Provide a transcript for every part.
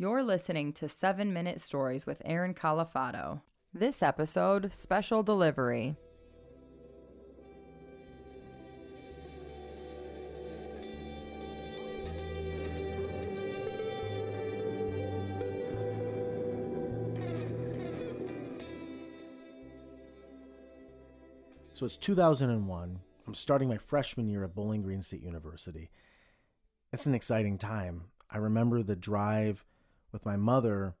You're listening to 7 Minute Stories with Aaron Califano. This episode, special delivery. So it's 2001. I'm starting my freshman year at Bowling Green State University. It's an exciting time. I remember the drive with my mother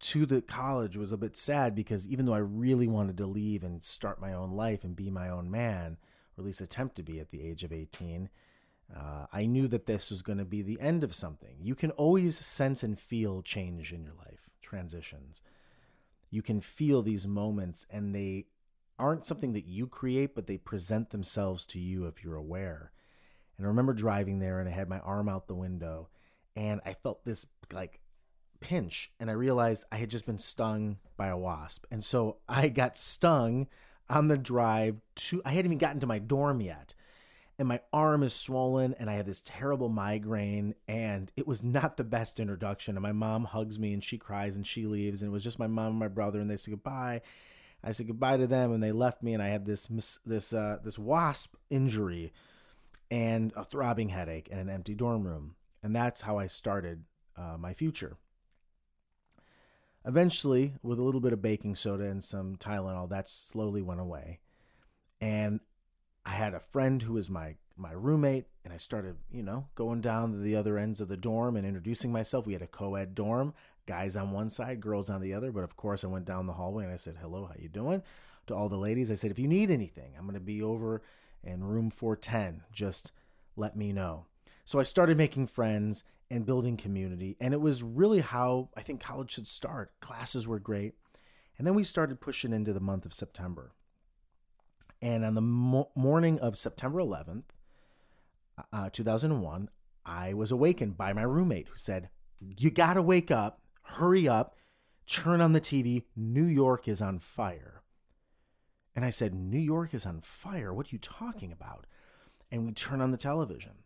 to the college was a bit sad because even though I really wanted to leave and start my own life and be my own man, or at least attempt to be at the age of 18, uh, I knew that this was going to be the end of something. You can always sense and feel change in your life, transitions. You can feel these moments, and they aren't something that you create, but they present themselves to you if you're aware. And I remember driving there, and I had my arm out the window, and I felt this like pinch and I realized I had just been stung by a wasp. And so I got stung on the drive to I hadn't even gotten to my dorm yet. And my arm is swollen and I had this terrible migraine and it was not the best introduction. And my mom hugs me and she cries and she leaves and it was just my mom and my brother and they said goodbye. I said goodbye to them and they left me and I had this this uh, this wasp injury and a throbbing headache and an empty dorm room. And that's how I started uh, my future. Eventually, with a little bit of baking soda and some Tylenol, that slowly went away. And I had a friend who was my my roommate, and I started, you know, going down to the other ends of the dorm and introducing myself. We had a co-ed dorm, guys on one side, girls on the other. But of course, I went down the hallway and I said, "Hello, how you doing?" To all the ladies, I said, "If you need anything, I'm going to be over in room 410. Just let me know." So I started making friends and building community. And it was really how I think college should start. Classes were great. And then we started pushing into the month of September. And on the mo- morning of September 11th, uh, 2001, I was awakened by my roommate who said, You got to wake up, hurry up, turn on the TV. New York is on fire. And I said, New York is on fire? What are you talking about? And we turn on the television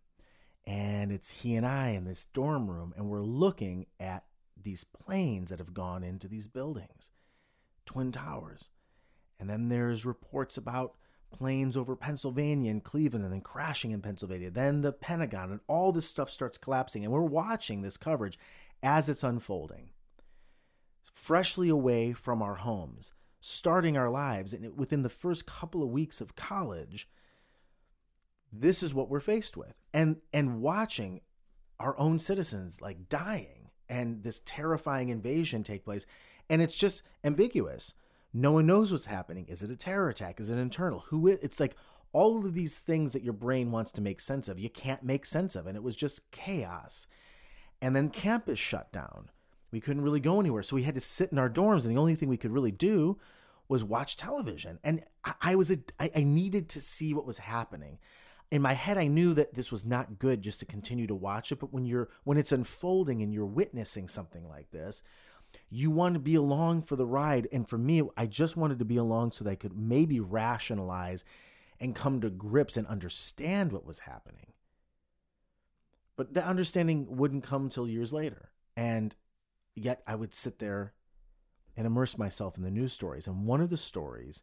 and it's he and I in this dorm room, and we're looking at these planes that have gone into these buildings, Twin Towers. And then there's reports about planes over Pennsylvania and Cleveland and then crashing in Pennsylvania, then the Pentagon, and all this stuff starts collapsing. And we're watching this coverage as it's unfolding. Freshly away from our homes, starting our lives, and within the first couple of weeks of college, this is what we're faced with. And and watching our own citizens like dying and this terrifying invasion take place. And it's just ambiguous. No one knows what's happening. Is it a terror attack? Is it internal? Who it, it's like all of these things that your brain wants to make sense of you can't make sense of. And it was just chaos. And then campus shut down. We couldn't really go anywhere. So we had to sit in our dorms. And the only thing we could really do was watch television. And i, I was a, I, I needed to see what was happening in my head I knew that this was not good just to continue to watch it, but when you're when it's unfolding and you're witnessing something like this, you want to be along for the ride. And for me, I just wanted to be along so that I could maybe rationalize and come to grips and understand what was happening. But the understanding wouldn't come till years later. And yet I would sit there and immerse myself in the news stories. And one of the stories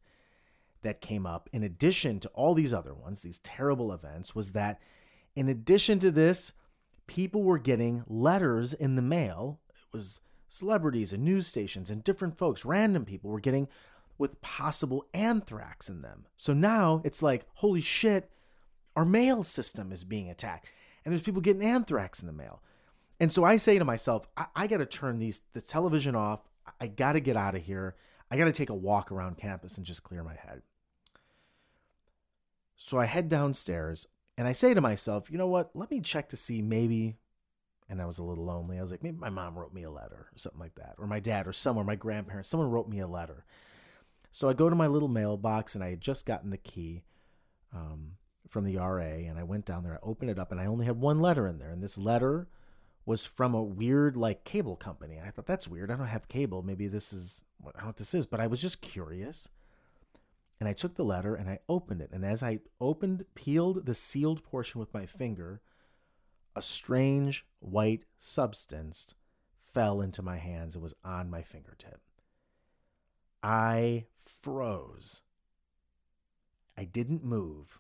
that came up, in addition to all these other ones, these terrible events, was that in addition to this, people were getting letters in the mail. It was celebrities and news stations and different folks, random people were getting with possible anthrax in them. So now it's like, holy shit, our mail system is being attacked. And there's people getting anthrax in the mail. And so I say to myself, I, I got to turn these the television off. I got to get out of here. I got to take a walk around campus and just clear my head. So I head downstairs and I say to myself, you know what? Let me check to see maybe. And I was a little lonely. I was like, maybe my mom wrote me a letter or something like that, or my dad, or someone, my grandparents, someone wrote me a letter. So I go to my little mailbox and I had just gotten the key um, from the RA and I went down there. I opened it up and I only had one letter in there. And this letter was from a weird like cable company. I thought that's weird. I don't have cable. Maybe this is I don't know what this is, but I was just curious. And I took the letter and I opened it. And as I opened, peeled the sealed portion with my finger, a strange white substance fell into my hands and was on my fingertip. I froze. I didn't move.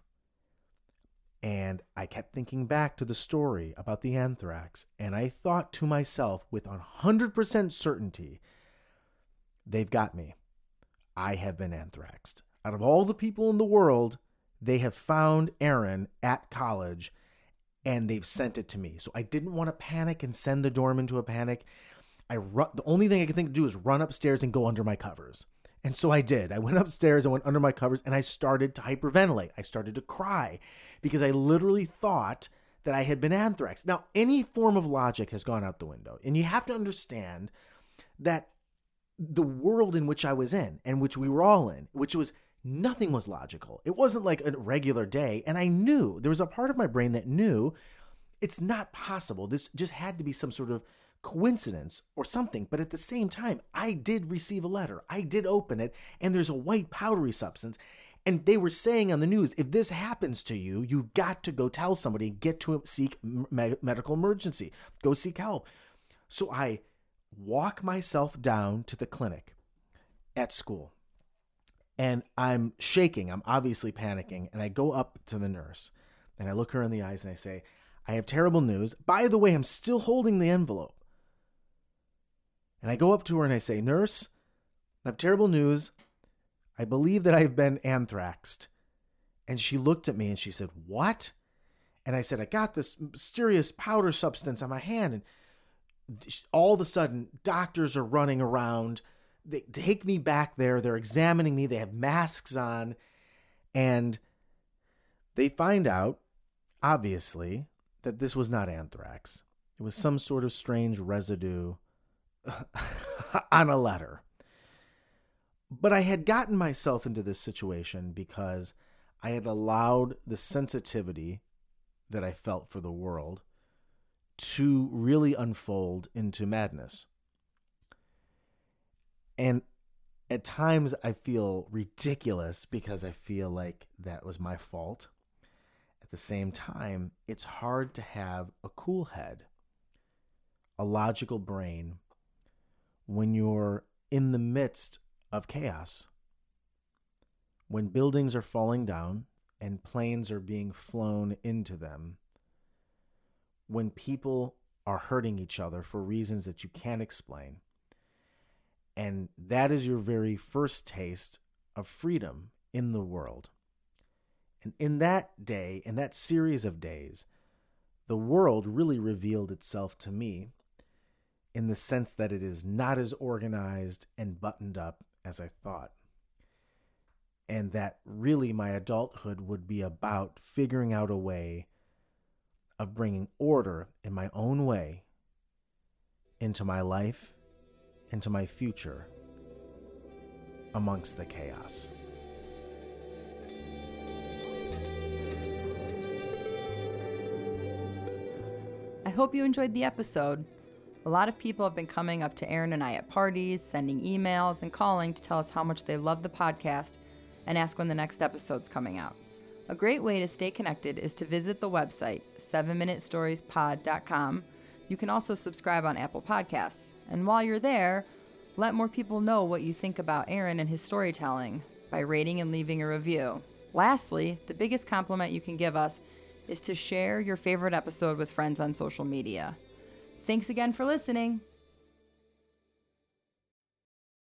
And I kept thinking back to the story about the anthrax, and I thought to myself with 100% certainty, they've got me. I have been anthraxed. Out of all the people in the world, they have found Aaron at college and they've sent it to me. So I didn't want to panic and send the dorm into a panic. I run, the only thing I could think to do is run upstairs and go under my covers. And so I did. I went upstairs, I went under my covers, and I started to hyperventilate. I started to cry because I literally thought that I had been anthrax. Now, any form of logic has gone out the window. And you have to understand that the world in which I was in and which we were all in, which was nothing was logical. It wasn't like a regular day. And I knew there was a part of my brain that knew it's not possible. This just had to be some sort of coincidence or something. But at the same time, I did receive a letter. I did open it, and there's a white powdery substance. And they were saying on the news, if this happens to you, you've got to go tell somebody, get to seek me- medical emergency, go seek help. So I walk myself down to the clinic at school and I'm shaking. I'm obviously panicking. And I go up to the nurse and I look her in the eyes and I say, I have terrible news. By the way, I'm still holding the envelope. And I go up to her and I say, Nurse, I have terrible news. I believe that I've been anthraxed. And she looked at me and she said, What? And I said, I got this mysterious powder substance on my hand. And all of a sudden, doctors are running around they take me back there. They're examining me. They have masks on, and they find out, obviously, that this was not anthrax. It was some sort of strange residue on a letter. But I had gotten myself into this situation because I had allowed the sensitivity that I felt for the world to really unfold into madness. And at times I feel ridiculous because I feel like that was my fault. At the same time, it's hard to have a cool head, a logical brain, when you're in the midst of chaos. When buildings are falling down and planes are being flown into them. When people are hurting each other for reasons that you can't explain and that is your very first taste of freedom in the world. And in that day, in that series of days, the world really revealed itself to me in the sense that it is not as organized and buttoned up as I thought. And that really my adulthood would be about figuring out a way of bringing order in my own way into my life into my future amongst the chaos. I hope you enjoyed the episode. A lot of people have been coming up to Aaron and I at parties, sending emails, and calling to tell us how much they love the podcast and ask when the next episode's coming out. A great way to stay connected is to visit the website, 7minutestoriespod.com. You can also subscribe on Apple Podcasts. And while you're there, let more people know what you think about Aaron and his storytelling by rating and leaving a review. Lastly, the biggest compliment you can give us is to share your favorite episode with friends on social media. Thanks again for listening.